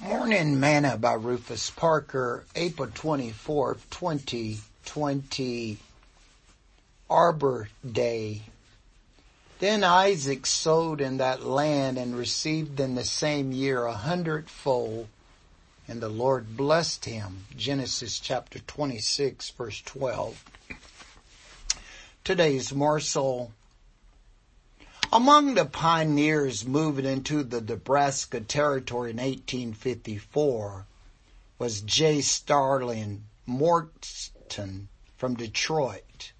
Morning Manna by Rufus Parker, April 24th, 2020, Arbor Day. Then Isaac sowed in that land and received in the same year a hundredfold, and the Lord blessed him. Genesis chapter 26 verse 12. Today's morsel among the pioneers moving into the Nebraska Territory in 1854 was J. Sterling Morton from Detroit.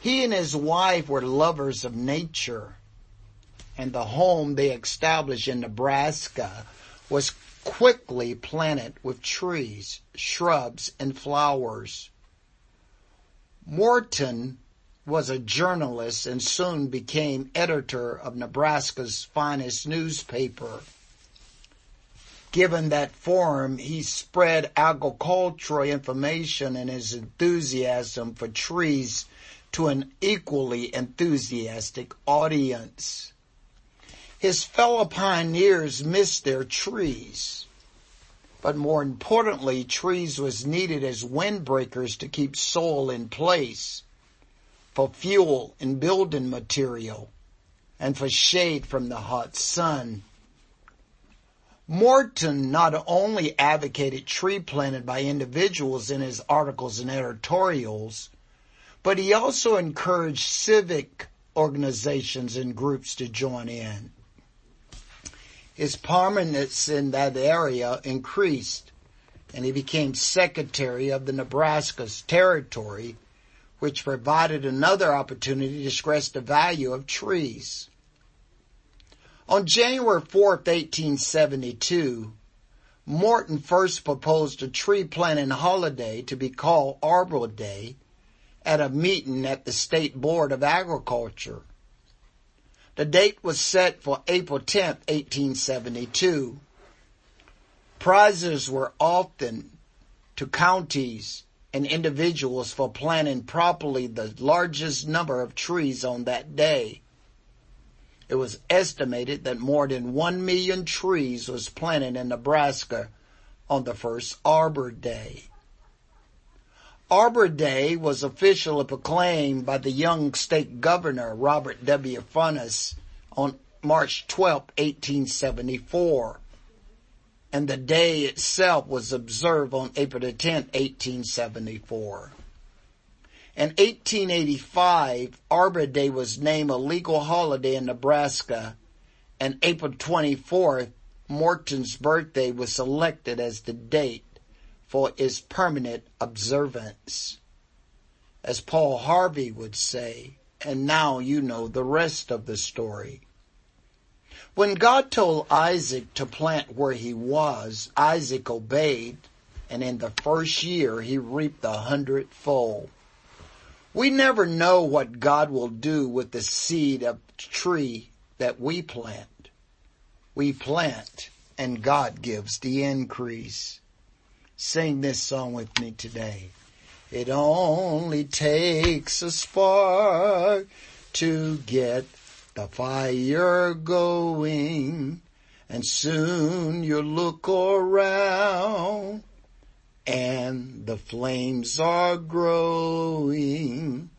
He and his wife were lovers of nature, and the home they established in Nebraska was quickly planted with trees, shrubs, and flowers. Morton was a journalist and soon became editor of Nebraska's finest newspaper. Given that forum, he spread agricultural information and his enthusiasm for trees to an equally enthusiastic audience. His fellow pioneers missed their trees. But more importantly, trees was needed as windbreakers to keep soil in place for fuel and building material, and for shade from the hot sun. Morton not only advocated tree planting by individuals in his articles and editorials, but he also encouraged civic organizations and groups to join in. His prominence in that area increased and he became secretary of the Nebraska's territory which provided another opportunity to stress the value of trees. On January 4, 1872, Morton first proposed a tree planting holiday to be called Arbor Day at a meeting at the State Board of Agriculture. The date was set for April 10, 1872. Prizes were often to counties and individuals for planting properly the largest number of trees on that day. It was estimated that more than one million trees was planted in Nebraska on the first Arbor Day. Arbor Day was officially proclaimed by the young state governor Robert W. Furnas on March 12, 1874 and the day itself was observed on April 10, 1874. In 1885, Arbor Day was named a legal holiday in Nebraska, and April 24th, Morton's birthday was selected as the date for its permanent observance. As Paul Harvey would say, and now you know the rest of the story. When God told Isaac to plant where he was, Isaac obeyed, and in the first year he reaped a hundredfold. We never know what God will do with the seed of tree that we plant. We plant and God gives the increase. Sing this song with me today. It only takes a spark to get the fire going and soon you look around and the flames are growing.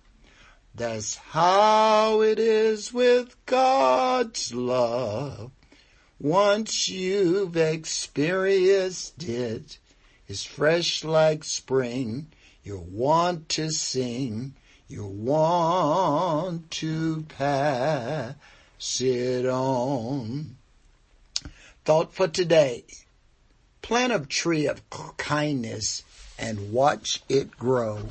That's how it is with God's love. Once you've experienced it, it's fresh like spring. You want to sing you want to pass it on. Thought for today. Plant a tree of kindness and watch it grow.